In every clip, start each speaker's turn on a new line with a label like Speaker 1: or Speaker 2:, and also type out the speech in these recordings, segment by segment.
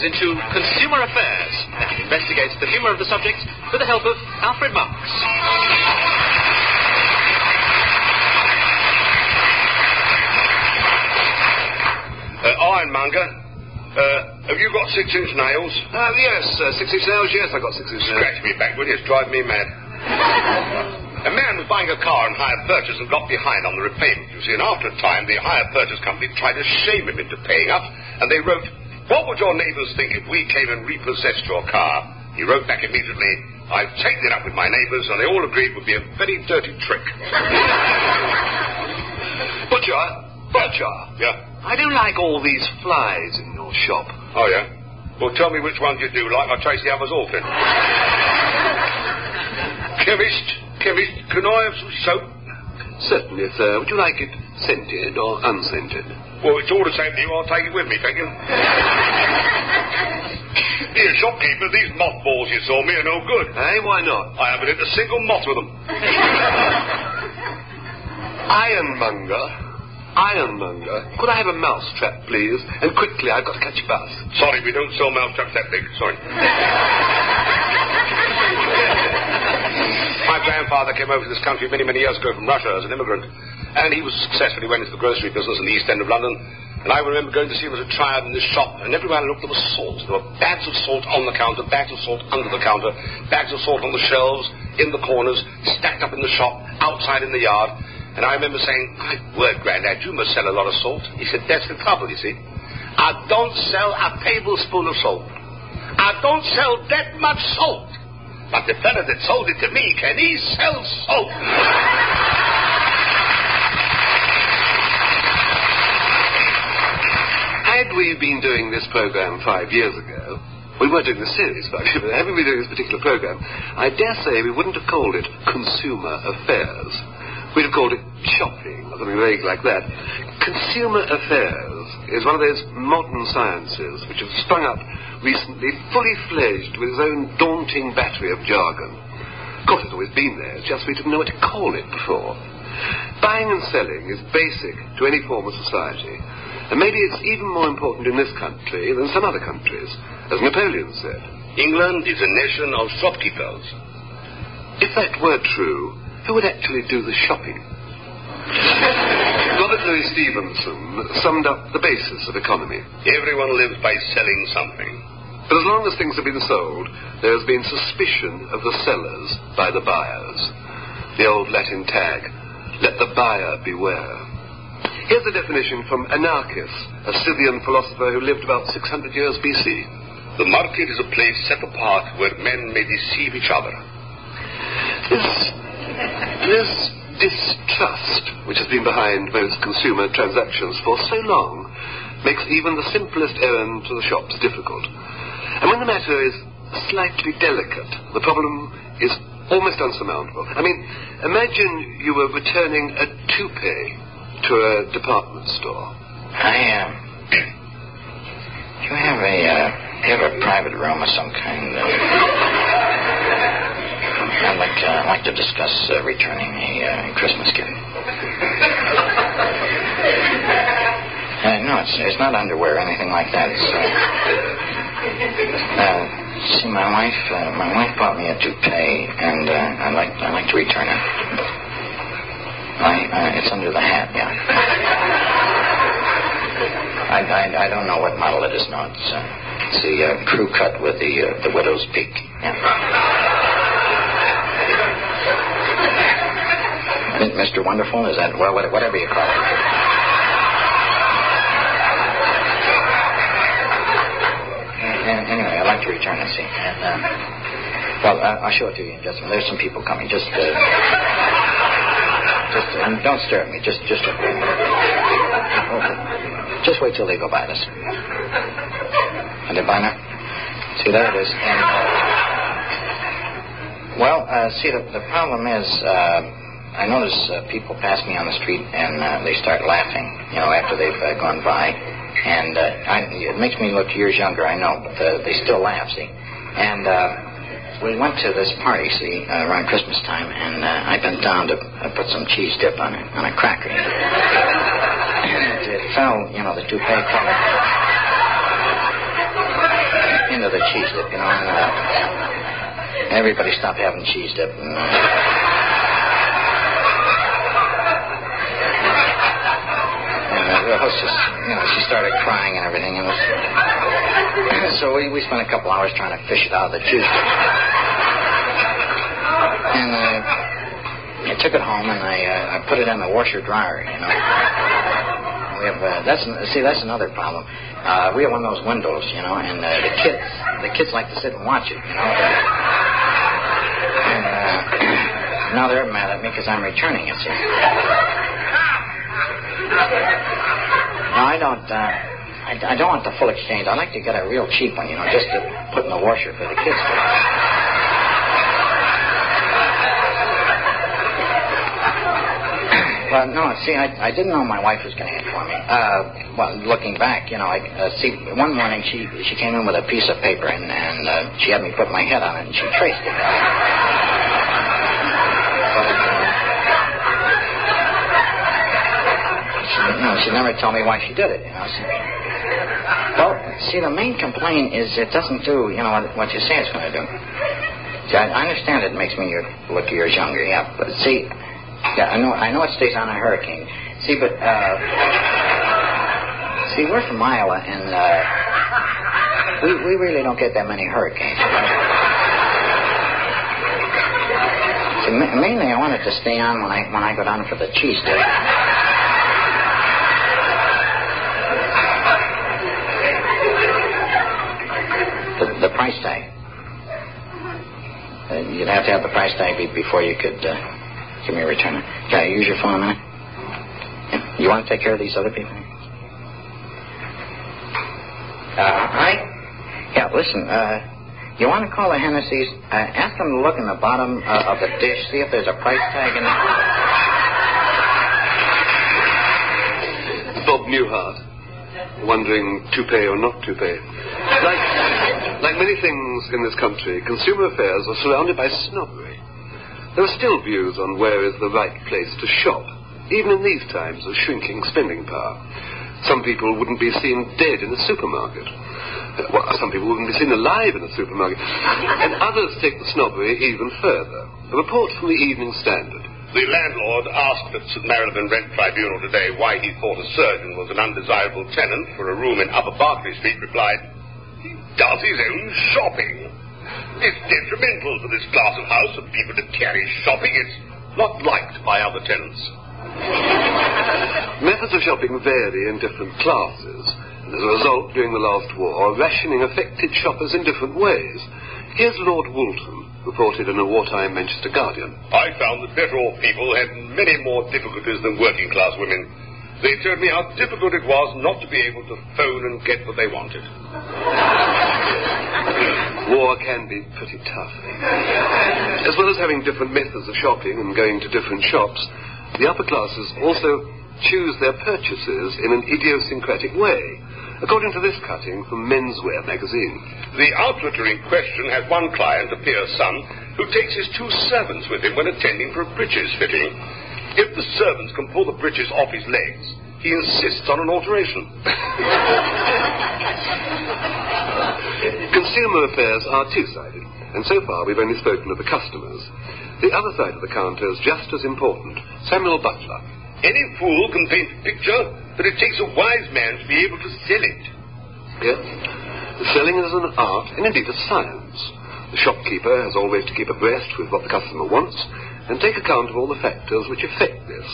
Speaker 1: into consumer affairs and investigates the humour of the subject with the help of Alfred Monks.
Speaker 2: Uh, ironmonger, uh, have you got six-inch nails?
Speaker 3: Uh, yes, uh, six-inch nails, yes, I've got six-inch nails.
Speaker 2: Scratch me back, will you? It's driving me mad. a man was buying a car on hire purchase and got behind on the repayment, you see, and after a time the hire purchase company tried to shame him into paying up, and they wrote, What would your neighbours think if we came and repossessed your car? He wrote back immediately, I've taken it up with my neighbours, and they all agreed it would be a very dirty trick.
Speaker 3: Butcher, butcher.
Speaker 2: Yeah.
Speaker 3: I don't like all these flies in your shop.
Speaker 2: Oh, yeah? Well, tell me which ones you do like, I'll chase the others off then. chemist, chemist, can I have some soap?
Speaker 3: Certainly, sir. Would you like it scented or unscented?
Speaker 2: Well, it's all the same to you. I'll take it with me, thank you. Dear shopkeeper, these mothballs you saw me are no good.
Speaker 3: Hey, why not?
Speaker 2: I haven't hit a single moth with them.
Speaker 3: Ironmonger. Ironmonger. Could I have a mousetrap, please? And quickly, I've got to catch a bus.
Speaker 2: Sorry, we don't sell mousetraps that big. Sorry. My grandfather came over to this country many, many years ago from Russia as an immigrant. And he was successful. He went into the grocery business in the East End of London. And I remember going to see him as a child in this shop, and everywhere I looked there was salt. There were bags of salt on the counter, bags of salt under the counter, bags of salt on the shelves, in the corners, stacked up in the shop, outside in the yard. And I remember saying, My word, Grandad, you must sell a lot of salt. He said, That's the trouble, you see. I don't sell a tablespoon of salt. I don't sell that much salt. But the fellow that sold it to me, can he sell salt?
Speaker 3: Had we been doing this program five years ago, we weren't doing the series, but we been doing this particular program, I dare say we wouldn't have called it Consumer Affairs. We'd have called it shopping or something vague like that. Consumer affairs is one of those modern sciences which have sprung up recently, fully fledged with its own daunting battery of jargon. Of course, it's always been there, it's just we didn't know what to call it before. Buying and selling is basic to any form of society, and maybe it's even more important in this country than some other countries, as Napoleon said.
Speaker 2: England is a nation of shopkeepers.
Speaker 3: If that were true, who would actually do the shopping? Robert Louis Stevenson summed up the basis of economy.
Speaker 2: Everyone lives by selling something.
Speaker 3: But as long as things have been sold, there has been suspicion of the sellers by the buyers. The old Latin tag, let the buyer beware. Here's a definition from Anacharsis, a Scythian philosopher who lived about 600 years BC.
Speaker 2: The market is a place set apart where men may deceive each other.
Speaker 3: This, this distrust, which has been behind most consumer transactions for so long, makes even the simplest errand to the shops difficult. And when the matter is slightly delicate, the problem is almost unsurmountable. I mean, imagine you were returning a toupee to a department store.
Speaker 4: I am. Um, do you have a uh, do you have a private room of some kind? I'd like uh, I'd like to discuss uh, returning a uh, Christmas gift. Uh, no, it's it's not underwear or anything like that. Uh, see, my wife my wife bought me a toupee, and I'd like I'd like to return it. I uh, it's under the hat, yeah. I, I I don't know what model it is now. It's uh, it's the uh, crew cut with the uh, the widow's peak. Yeah. Mr. Wonderful, is that well, whatever you call it? Anyway, I'd like to return it, see. And, uh, well, uh, I'll show it to you in just a minute. There's some people coming. Just, uh, just, and don't stare at me. Just, just, just wait till they go by this. Are they by now? See, there it is. And, uh, well, uh, see, the, the problem is, uh, I notice uh, people pass me on the street and uh, they start laughing, you know, after they've uh, gone by. And I, it makes me look years younger, I know, but they still laugh, see. And we went to this party, see, uh, around Christmas time, and uh, I bent down to uh, put some cheese dip on it, on a cracker. and it, fell, you know, the toupee fell. into the cheese dip, you know, and uh, everybody stopped having cheese dip. And, uh, and the hostess, you know, she started crying and everything. It was, so we, we spent a couple hours trying to fish it out of the dip. And uh, I took it home and I, uh, I put it in the washer dryer, you know. We have uh, that's see that's another problem. Uh, we have one of those windows, you know, and uh, the kids the kids like to sit and watch it, you know. And uh, now they're mad at me because I'm returning it. See. I don't. Uh, I, I don't want the full exchange. I like to get a real cheap one, you know, just to put in the washer for the kids. To Well, no, see, I, I didn't know my wife was going to for me. Uh, well, looking back, you know, I uh, see. One morning she she came in with a piece of paper and and uh, she had me put my head on it and she traced it. No, she never told me why she did it. You know. Well, see, the main complaint is it doesn't do, you know, what, you say it's going to do. See, I, I understand it makes me look years younger, yeah, but see. Yeah, I know. I know it stays on a hurricane. See, but uh, see, we're from Iowa, and uh, we we really don't get that many hurricanes. See, ma- mainly, I want it to stay on when I when I go down for the cheese dip. Price tag. Uh, you'd have to have the price tag before you could. Uh, Give me a return. Can I use your phone? Yeah. You want to take care of these other people? Uh, hi? Yeah, listen, uh, you want to call the Hennessy's? Uh, ask them to look in the bottom uh, of the dish, see if there's a price tag in it.
Speaker 3: Bob Newhart, wondering to pay or not to pay. Like, like many things in this country, consumer affairs are surrounded by snobbery. There are still views on where is the right place to shop, even in these times of shrinking spending power. Some people wouldn't be seen dead in a supermarket. Well, some people wouldn't be seen alive in a supermarket. And others take the snobbery even further. A report from the Evening Standard.
Speaker 2: The landlord asked at St. Marylebone Rent Tribunal today why he thought a surgeon was an undesirable tenant for a room in Upper Berkeley Street replied, does his own shopping. It's detrimental to this class of house for people to carry shopping. It's not liked by other tenants.
Speaker 3: Methods of shopping vary in different classes. And as a result, during the last war, rationing affected shoppers in different ways. Here's Lord Woolton, reported in a wartime Manchester Guardian.
Speaker 2: I found that better off people had many more difficulties than working class women. They told me how difficult it was not to be able to phone and get what they wanted.
Speaker 3: War can be pretty tough. As well as having different methods of shopping and going to different shops, the upper classes also choose their purchases in an idiosyncratic way, according to this cutting from Menswear magazine.
Speaker 2: The outfitter in question has one client, a peer's son, who takes his two servants with him when attending for a breeches fitting. If the servants can pull the breeches off his legs, he insists on an alteration.
Speaker 3: Consumer affairs are two-sided, and so far we've only spoken of the customers. The other side of the counter is just as important. Samuel Butler.
Speaker 2: Any fool can paint a picture, but it takes a wise man to be able to sell it.
Speaker 3: Yes. Selling is an art and indeed a science. The shopkeeper has always to keep abreast with what the customer wants and take account of all the factors which affect this.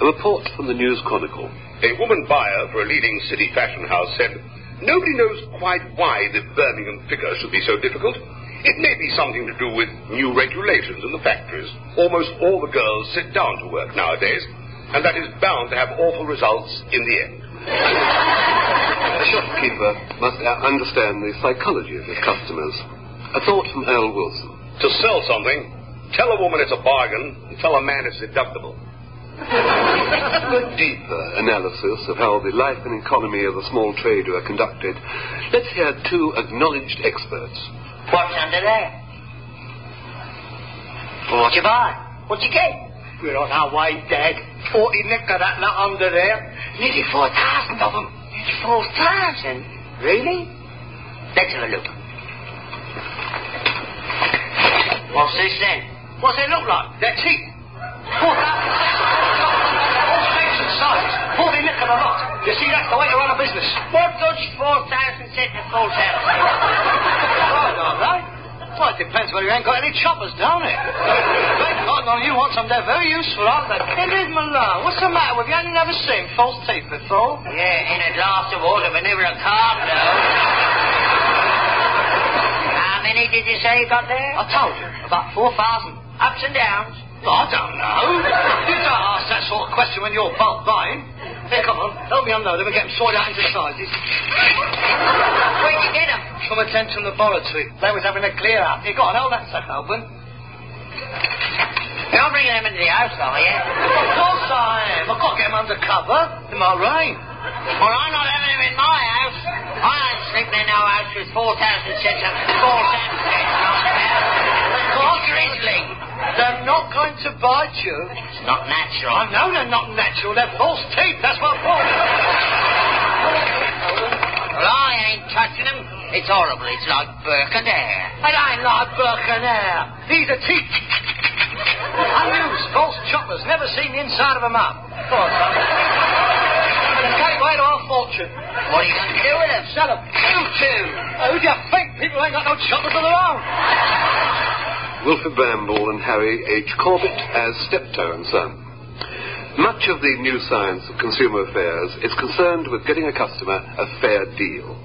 Speaker 3: A report from the News Chronicle.
Speaker 2: A woman buyer for a leading city fashion house said, Nobody knows quite why the Birmingham figure should be so difficult. It may be something to do with new regulations in the factories. Almost all the girls sit down to work nowadays, and that is bound to have awful results in the end.
Speaker 3: A shopkeeper must uh, understand the psychology of his customers. A thought from Earl Wilson.
Speaker 2: To sell something, tell a woman it's a bargain, and tell a man it's deductible.
Speaker 3: A deeper analysis of how the life and economy of the small trader are conducted. Let's hear two acknowledged experts.
Speaker 5: What's under there? What you buy? What you get?
Speaker 6: We're on our way, Dad. Forty nick of that lot under there.
Speaker 5: Nearly four thousand of them. Nearly four thousand? Really? Let's have a look. What's this then?
Speaker 6: What's it look like? They're teeth. Four thousand cents. All shapes and sizes. Forty lick of a lot. You see, that's the way to run a business.
Speaker 5: What does 4,000 set the full house?
Speaker 6: Right, all right. Well, it depends whether you ain't got any choppers down it. Beg pardon on you want some. They're very useful, aren't they? Hey, Malone, what's the matter with you? You never seen false teeth before?
Speaker 5: Yeah, in a glass of water, but never a though. How many did you say you got there?
Speaker 6: I told you, about 4,000
Speaker 5: ups and downs?
Speaker 6: I don't know. you don't ask that sort of question when you're bulk buying. Here, come on, help me unload them and get them sorted out into sizes.
Speaker 5: Where'd you get them?
Speaker 6: From a central laboratory. They was having a clear up. You got an old that sack open.
Speaker 5: You're not bringing them into the house, are you?
Speaker 6: Of course I am. I've got to get them under cover in my rain.
Speaker 5: Well, I'm not having them in my house. I ain't sleeping in no house with 4,600, 4,600 caught.
Speaker 6: They're not going to bite you.
Speaker 5: It's not natural.
Speaker 6: I know they're not natural. They're false teeth. That's what brought
Speaker 5: well, I ain't touching them. It's horrible. It's like and i'm
Speaker 6: like Burke and Hare. These are teeth. Unused false choppers. Never seen the inside of a mum. Go on, our.
Speaker 5: What are you going to do with them?
Speaker 6: Sell them.
Speaker 5: You too.
Speaker 6: Who do you think? People ain't got no choppers of their own.
Speaker 3: Wilfrid Brambell and Harry H. Corbett as Steptoe and Son. Much of the new science of consumer affairs is concerned with getting a customer a fair deal.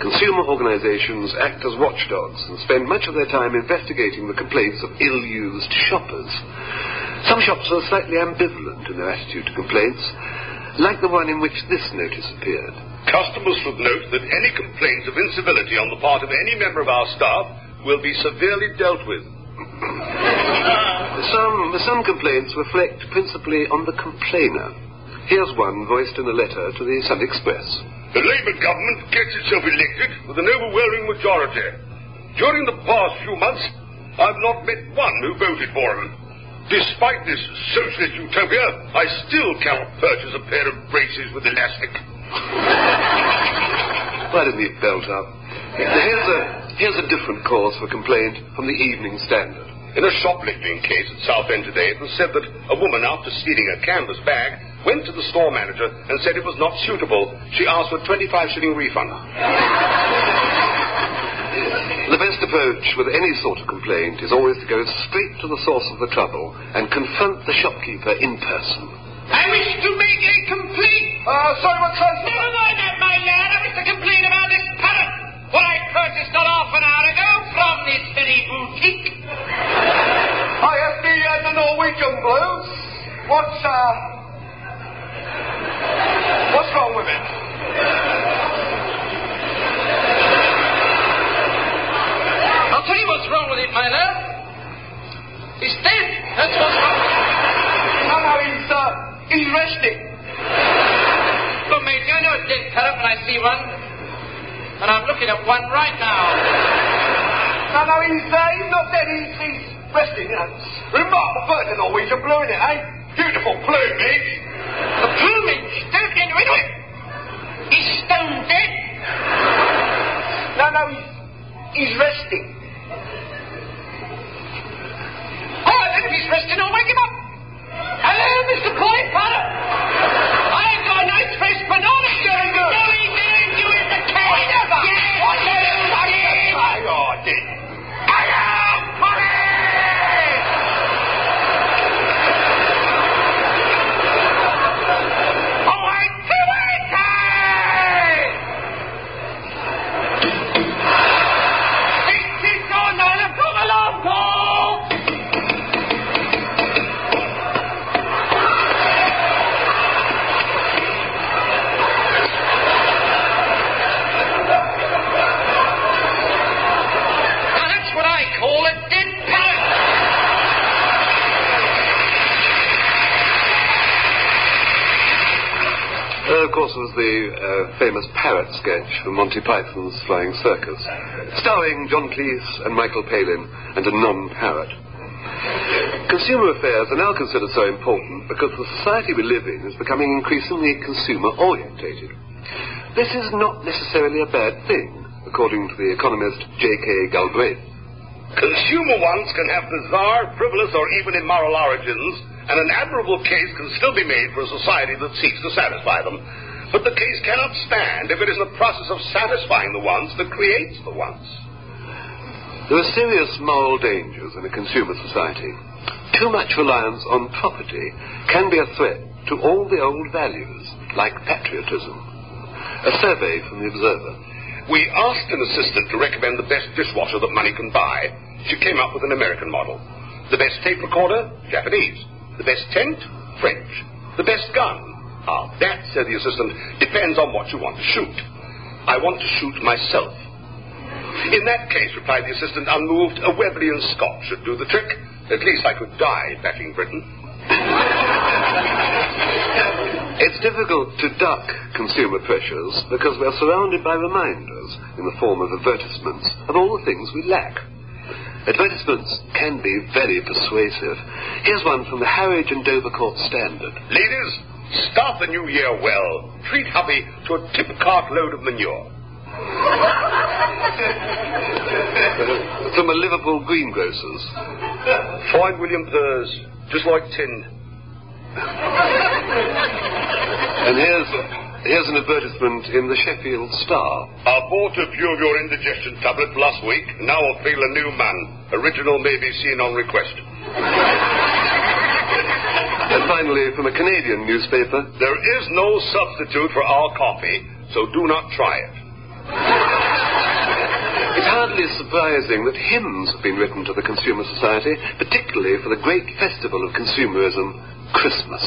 Speaker 3: Consumer organizations act as watchdogs and spend much of their time investigating the complaints of ill-used shoppers. Some shops are slightly ambivalent in their attitude to complaints, like the one in which this notice appeared.
Speaker 2: Customers should note that any complaint of incivility on the part of any member of our staff will be severely dealt with.
Speaker 3: Some, some complaints reflect principally on the complainer. Here's one voiced in a letter to the Sun Express.
Speaker 2: The Labour government gets itself elected with an overwhelming majority. During the past few months, I've not met one who voted for him. Despite this socialist utopia, I still cannot purchase a pair of braces with elastic.
Speaker 3: Why didn't he belt up? Here's a, here's a different cause for complaint from the Evening Standard.
Speaker 2: In a shoplifting case at Southend today, it was said that a woman, after stealing a canvas bag, went to the store manager and said it was not suitable. She asked for a 25 shilling refund.
Speaker 3: The best approach with any sort of complaint is always to go straight to the source of the trouble and confront the shopkeeper in person.
Speaker 6: I wish to make a complaint. Uh, sorry, what's that?
Speaker 7: Never mind that, my lad. I wish to complain about this parrot. What I purchased not half an hour ago from this very boutique.
Speaker 6: I have the, uh, the Norwegian blues. What's, uh... What's wrong with it?
Speaker 7: I'll tell you what's wrong with it, my lad. He's dead. That's what's wrong.
Speaker 6: No, no, he's, uh, he's resting.
Speaker 7: Look, mate, I know a dead one. And I'm looking at one right now.
Speaker 6: No, no, he's, he's not dead. He's, he's resting, you know. Remarkable bird, the Norwegian blue, in it, eh? Beautiful plumage.
Speaker 7: The plumage.
Speaker 3: Famous parrot sketch from Monty Python's Flying Circus, starring John Cleese and Michael Palin and a non-parrot. Consumer affairs are now considered so important because the society we live in is becoming increasingly consumer-orientated. This is not necessarily a bad thing, according to the economist J.K. Galbraith.
Speaker 2: Consumer wants can have bizarre, frivolous, or even immoral origins, and an admirable case can still be made for a society that seeks to satisfy them. But the case cannot stand if it is in the process of satisfying the wants that creates the wants.
Speaker 3: There are serious moral dangers in a consumer society. Too much reliance on property can be a threat to all the old values, like patriotism. A survey from the Observer.
Speaker 2: We asked an assistant to recommend the best dishwasher that money can buy. She came up with an American model. The best tape recorder? Japanese. The best tent? French. The best gun? Ah, that, said the assistant, depends on what you want to shoot. I want to shoot myself. In that case, replied the assistant, unmoved, a Wesleyan Scot should do the trick. At least I could die backing Britain.
Speaker 3: It's difficult to duck consumer pressures because we're surrounded by reminders in the form of advertisements of all the things we lack. Advertisements can be very persuasive. Here's one from the Harwich and Dovercourt Standard.
Speaker 2: Ladies, start the new year well. Treat hubby to a tip cart load of manure.
Speaker 3: from a Liverpool greengrocer's.
Speaker 2: Fine William Purrs, just like tin.
Speaker 3: And here's, here's an advertisement in the Sheffield Star.
Speaker 2: I bought a few of your indigestion tablets last week. Now I feel a new man. Original may be seen on request.
Speaker 3: Finally, from a Canadian newspaper.
Speaker 2: There is no substitute for our coffee, so do not try it.
Speaker 3: It's hardly surprising that hymns have been written to the Consumer Society, particularly for the great festival of consumerism, Christmas.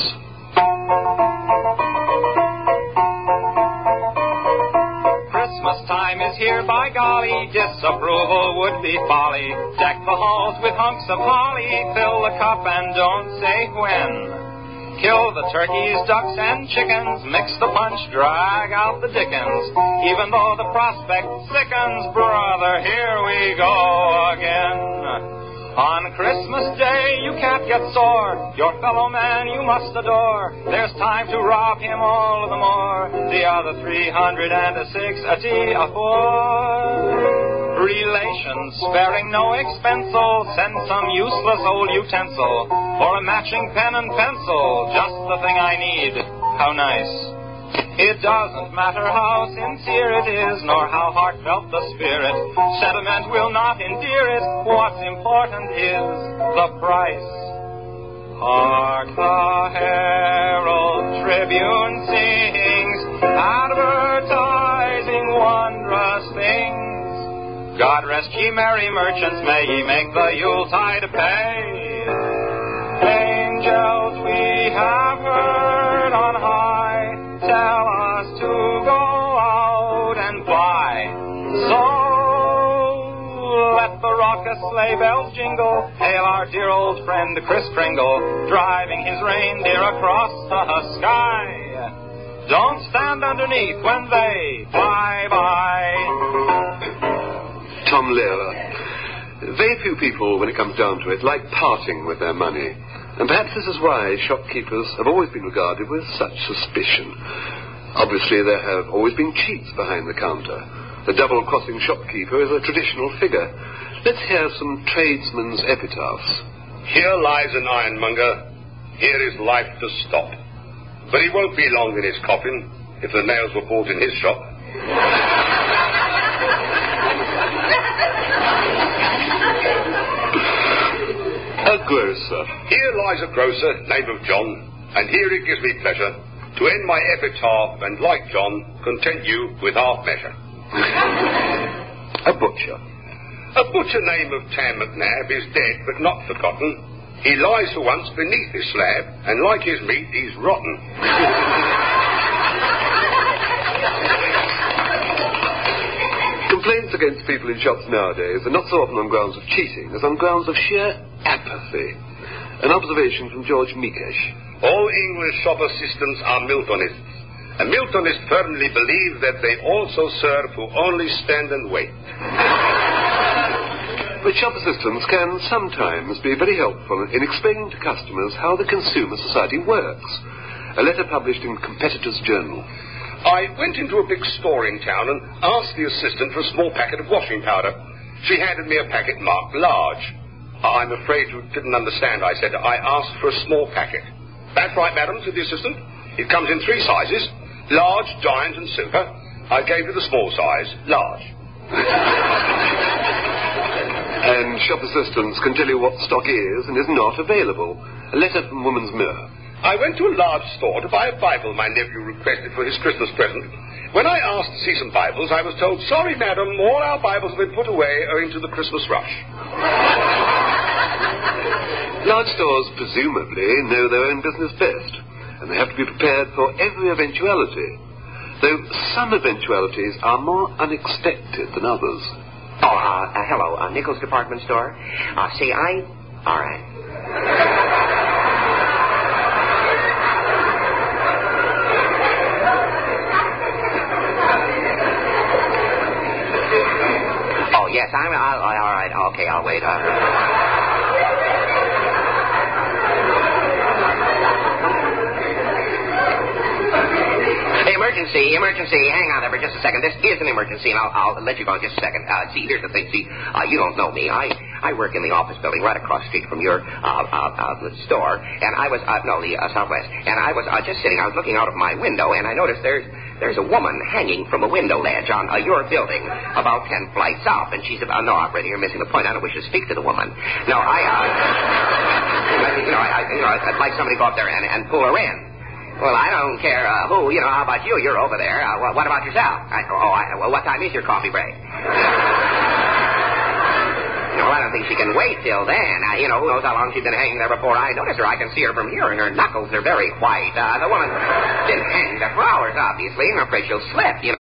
Speaker 8: Christmas time is here, by golly, disapproval would be folly. Deck the halls with hunks of holly, fill the cup and don't say when. Kill the turkeys, ducks, and chickens, mix the punch, drag out the dickens. Even though the prospect sickens, brother, here we go again. On Christmas Day, you can't get sore. Your fellow man you must adore. There's time to rob him all the more. The other three hundred 306 a tea a four. Relations, sparing no expense'll send some useless old utensil for a matching pen and pencil. Just the thing I need. How nice. It doesn't matter how sincere it is, nor how heartfelt the spirit. Sentiment will not endear it. What's important is the price. Hark the Herald Tribune sings, Merry merchants, may ye make the Yuletide pay. Angels we have heard on high tell us to go out and buy. So let the raucous sleigh bells jingle, hail our dear old friend Kris Kringle, driving his reindeer across the sky. Don't stand underneath when they fly by.
Speaker 3: Tom Lehrer. Very few people, when it comes down to it, like parting with their money. And perhaps this is why shopkeepers have always been regarded with such suspicion. Obviously, there have always been cheats behind the counter. The double crossing shopkeeper is a traditional figure. Let's hear some tradesmen's epitaphs.
Speaker 2: Here lies an ironmonger. Here is life to stop. But he won't be long in his coffin if the nails were bought in his shop.
Speaker 3: A grocer.
Speaker 2: Here lies a grocer, name of John, and here it gives me pleasure to end my epitaph and, like John, content you with half measure.
Speaker 3: A butcher.
Speaker 2: A butcher name of Tam McNabb is dead but not forgotten. He lies for once beneath his slab, and like his meat, he's rotten.
Speaker 3: Complaints against people in shops nowadays are not so often on grounds of cheating as on grounds of sheer apathy. An observation from George Mikes.
Speaker 2: All English shop assistants are Miltonists. A Miltonist firmly believes that they also serve who only stand and wait.
Speaker 3: But shop assistants can sometimes be very helpful in explaining to customers how the consumer society works. A letter published in Competitors' Journal.
Speaker 2: I went into a big store in town and asked the assistant for a small packet of washing powder. She handed me a packet marked large. Uh, I'm afraid you didn't understand, I said. I asked for a small packet. That's right, madam, said the assistant. It comes in three sizes large, giant, and super. I gave you the small size, large.
Speaker 3: And shop assistants can tell you what stock is and is not available. A letter from Woman's Mirror.
Speaker 2: I went to a large store to buy a Bible my nephew requested for his Christmas present. When I asked to see some Bibles, I was told, sorry, madam, all our Bibles have been put away owing to the Christmas rush.
Speaker 3: Large stores presumably know their own business best, and they have to be prepared for every eventuality. Though some eventualities are more unexpected than others.
Speaker 9: Oh, uh, uh, hello, uh, Nichols Department Store. Uh, see, I. All right. Oh, yes, I'm. I'll, all right, okay, I'll wait. Right. Emergency, emergency. Hang on there for just a second. This is an emergency, and I'll, I'll let you go in just a second. Uh, see, here's the thing. See, uh, you don't know me. I, I work in the office building right across the street from your uh, uh, uh, store, and I was, uh, no, the uh, Southwest, and I was uh, just sitting, I was looking out of my window, and I noticed there's, there's a woman hanging from a window ledge on uh, your building about ten flights up, and she's about, no, operator, you're missing the point. I don't wish to speak to the woman. No, I, uh, you know, I, you know, I'd like somebody to go up there and, and pull her in. Well, I don't care uh, who. You know, how about you? You're over there. Uh, what, what about yourself? I, oh, I, well, what time is your coffee break? No, I don't think she can wait till then. Uh, you know, who knows how long she's been hanging there before I notice her. I can see her from here, and her knuckles are very white. Uh, the woman didn't hang the flowers, obviously, and I'm afraid she'll slip. You know.